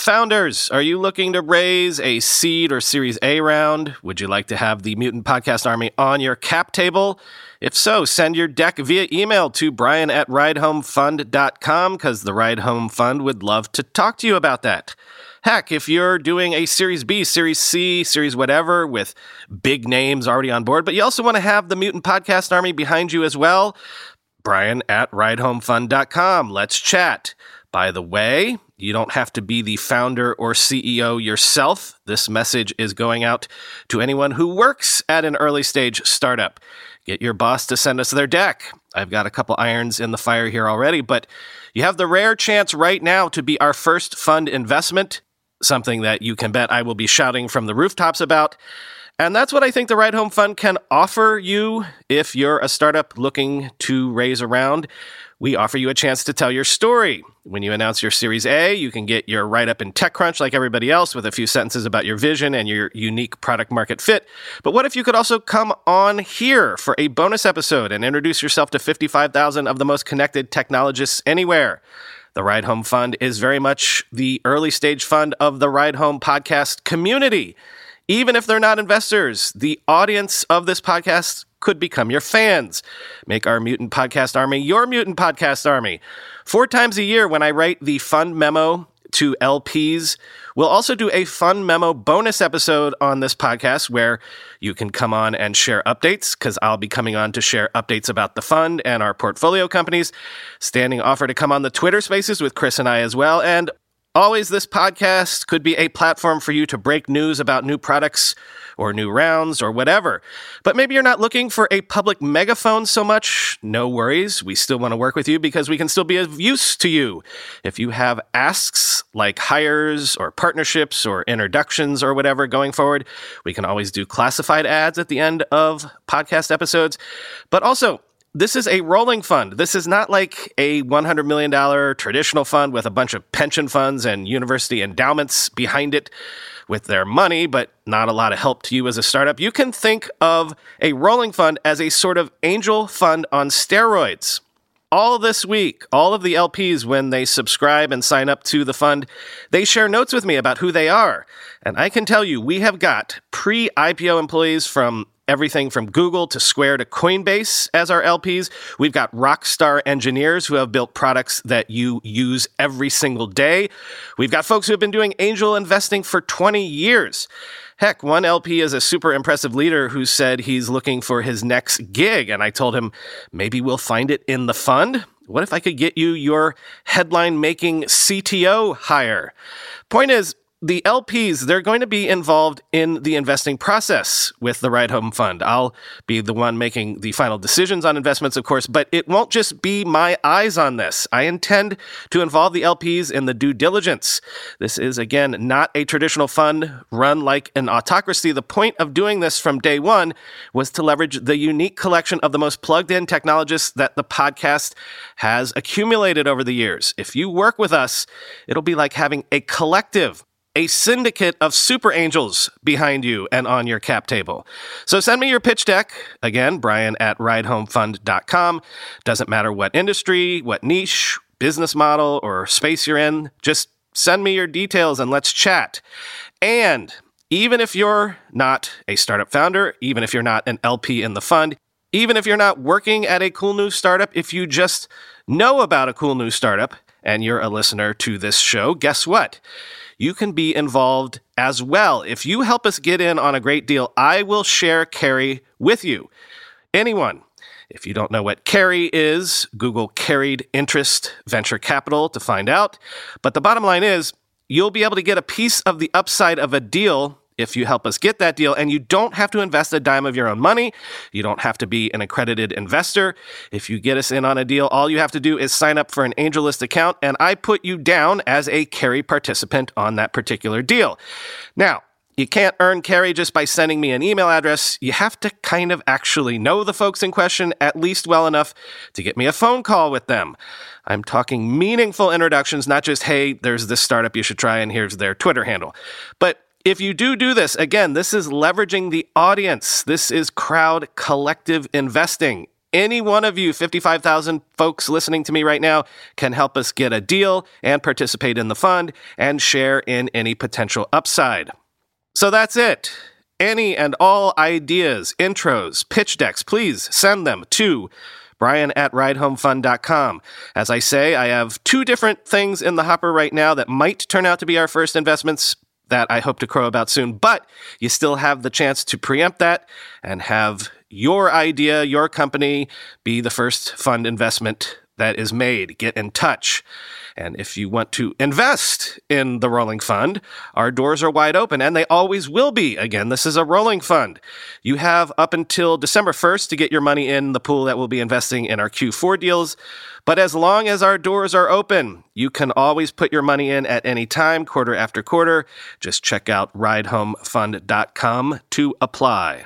Founders, are you looking to raise a seed or Series A round? Would you like to have the Mutant Podcast Army on your cap table? If so, send your deck via email to brian at ridehomefund.com because the Ride Home Fund would love to talk to you about that. Heck, if you're doing a Series B, Series C, Series whatever with big names already on board, but you also want to have the Mutant Podcast Army behind you as well, brian at ridehomefund.com. Let's chat. By the way, you don't have to be the founder or CEO yourself. This message is going out to anyone who works at an early stage startup. Get your boss to send us their deck. I've got a couple irons in the fire here already, but you have the rare chance right now to be our first fund investment, something that you can bet I will be shouting from the rooftops about. And that's what I think the Ride Home Fund can offer you if you're a startup looking to raise a round we offer you a chance to tell your story. When you announce your Series A, you can get your write up in TechCrunch like everybody else with a few sentences about your vision and your unique product market fit. But what if you could also come on here for a bonus episode and introduce yourself to 55,000 of the most connected technologists anywhere? The Ride Home Fund is very much the early stage fund of the Ride Home podcast community. Even if they're not investors, the audience of this podcast could become your fans. Make our Mutant Podcast Army your Mutant Podcast Army. Four times a year, when I write the fund memo to LPs, we'll also do a fun memo bonus episode on this podcast where you can come on and share updates because I'll be coming on to share updates about the fund and our portfolio companies. Standing offer to come on the Twitter spaces with Chris and I as well. And always, this podcast could be a platform for you to break news about new products or new rounds or whatever. But maybe you're not looking for a public megaphone so much. No worries. We still want to work with you because we can still be of use to you. If you have asks like hires or partnerships or introductions or whatever going forward, we can always do classified ads at the end of podcast episodes. But also, this is a rolling fund. This is not like a $100 million traditional fund with a bunch of pension funds and university endowments behind it with their money, but not a lot of help to you as a startup, you can think of a rolling fund as a sort of angel fund on steroids. All this week, all of the LPs, when they subscribe and sign up to the fund, they share notes with me about who they are. And I can tell you, we have got pre IPO employees from everything from Google to Square to Coinbase as our LPs. We've got rock star engineers who have built products that you use every single day. We've got folks who have been doing angel investing for 20 years. Heck, one LP is a super impressive leader who said he's looking for his next gig. And I told him, maybe we'll find it in the fund. What if I could get you your headline making CTO hire? Point is, the LPs, they're going to be involved in the investing process with the Ride Home Fund. I'll be the one making the final decisions on investments, of course, but it won't just be my eyes on this. I intend to involve the LPs in the due diligence. This is, again, not a traditional fund run like an autocracy. The point of doing this from day one was to leverage the unique collection of the most plugged in technologists that the podcast has accumulated over the years. If you work with us, it'll be like having a collective a syndicate of super angels behind you and on your cap table. So send me your pitch deck. Again, Brian at ridehomefund.com. Doesn't matter what industry, what niche, business model, or space you're in, just send me your details and let's chat. And even if you're not a startup founder, even if you're not an LP in the fund, even if you're not working at a cool new startup, if you just know about a cool new startup and you're a listener to this show, guess what? You can be involved as well. If you help us get in on a great deal, I will share carry with you. Anyone. If you don't know what carry is, Google carried interest venture capital to find out. But the bottom line is, you'll be able to get a piece of the upside of a deal if you help us get that deal. And you don't have to invest a dime of your own money. You don't have to be an accredited investor. If you get us in on a deal, all you have to do is sign up for an AngelList account, and I put you down as a carry participant on that particular deal. Now, you can't earn carry just by sending me an email address. You have to kind of actually know the folks in question at least well enough to get me a phone call with them. I'm talking meaningful introductions, not just, hey, there's this startup you should try and here's their Twitter handle. But if you do do this, again, this is leveraging the audience. This is crowd collective investing. any one of you 55,000 folks listening to me right now can help us get a deal and participate in the fund and share in any potential upside. So that's it. Any and all ideas, intros, pitch decks, please send them to brian at ridehomefund.com. As I say, I have two different things in the hopper right now that might turn out to be our first investments that I hope to crow about soon, but you still have the chance to preempt that and have your idea, your company be the first fund investment that is made. Get in touch. And if you want to invest in the rolling fund, our doors are wide open and they always will be. Again, this is a rolling fund. You have up until December 1st to get your money in the pool that we'll be investing in our Q4 deals. But as long as our doors are open, you can always put your money in at any time, quarter after quarter. Just check out ridehomefund.com to apply.